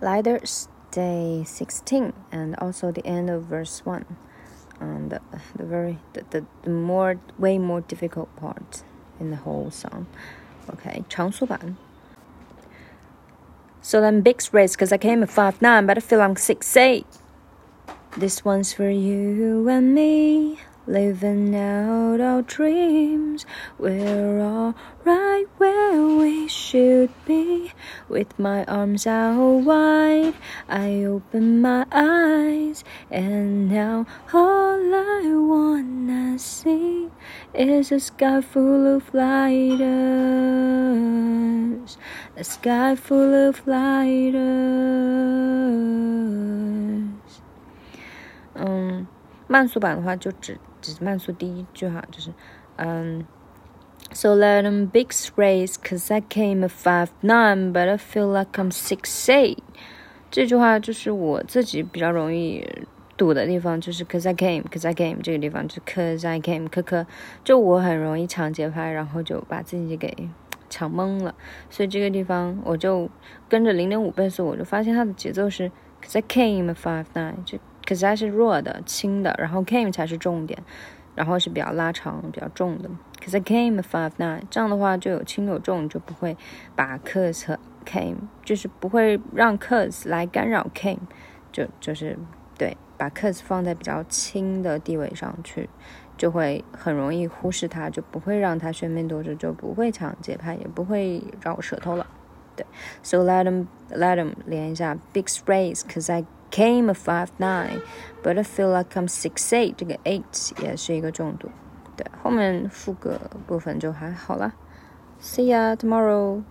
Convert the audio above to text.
Lighters day 16 and also the end of verse 1 and the, the very the, the, the more way more difficult part in the whole song. Okay 长速版 so then big race because i came at 5-9 but i feel i'm 6-8 this one's for you and me living out our dreams. We're all right where we should be. With my arms out wide, I open my eyes, and now all I wanna see is a sky full of lighters. A sky full of lighters. Um. 慢速版的话，就只只慢速第一句哈，就是嗯 ，So let them bigs race，cause I came a five nine, but I feel like I'm six eight。这句话就是我自己比较容易堵的地方，就是 cause I came, cause I came 这个地方，就 cause I came，可可，就我很容易抢节拍，然后就把自己给抢懵了，所以这个地方我就跟着零点五倍速，我就发现它的节奏是 cause I came a five nine，就。'cause I 是弱的、轻的，然后 came 才是重点，然后是比较拉长、比较重的。，cause I came five nine 这样的话就有轻有重，就不会把 cause 和 came 就是不会让 cause 来干扰 came，就就是对，把 cause 放在比较轻的地位上去，就会很容易忽视它，就不会让它喧宾夺主，就不会抢节拍，也不会绕舌头了。对，so let them let them 连一下 big sprays，cause I came a five nine, but I feel like I'm six eight。这个 eight 也是一个重读，对，后面副歌部分就还好啦。See ya tomorrow.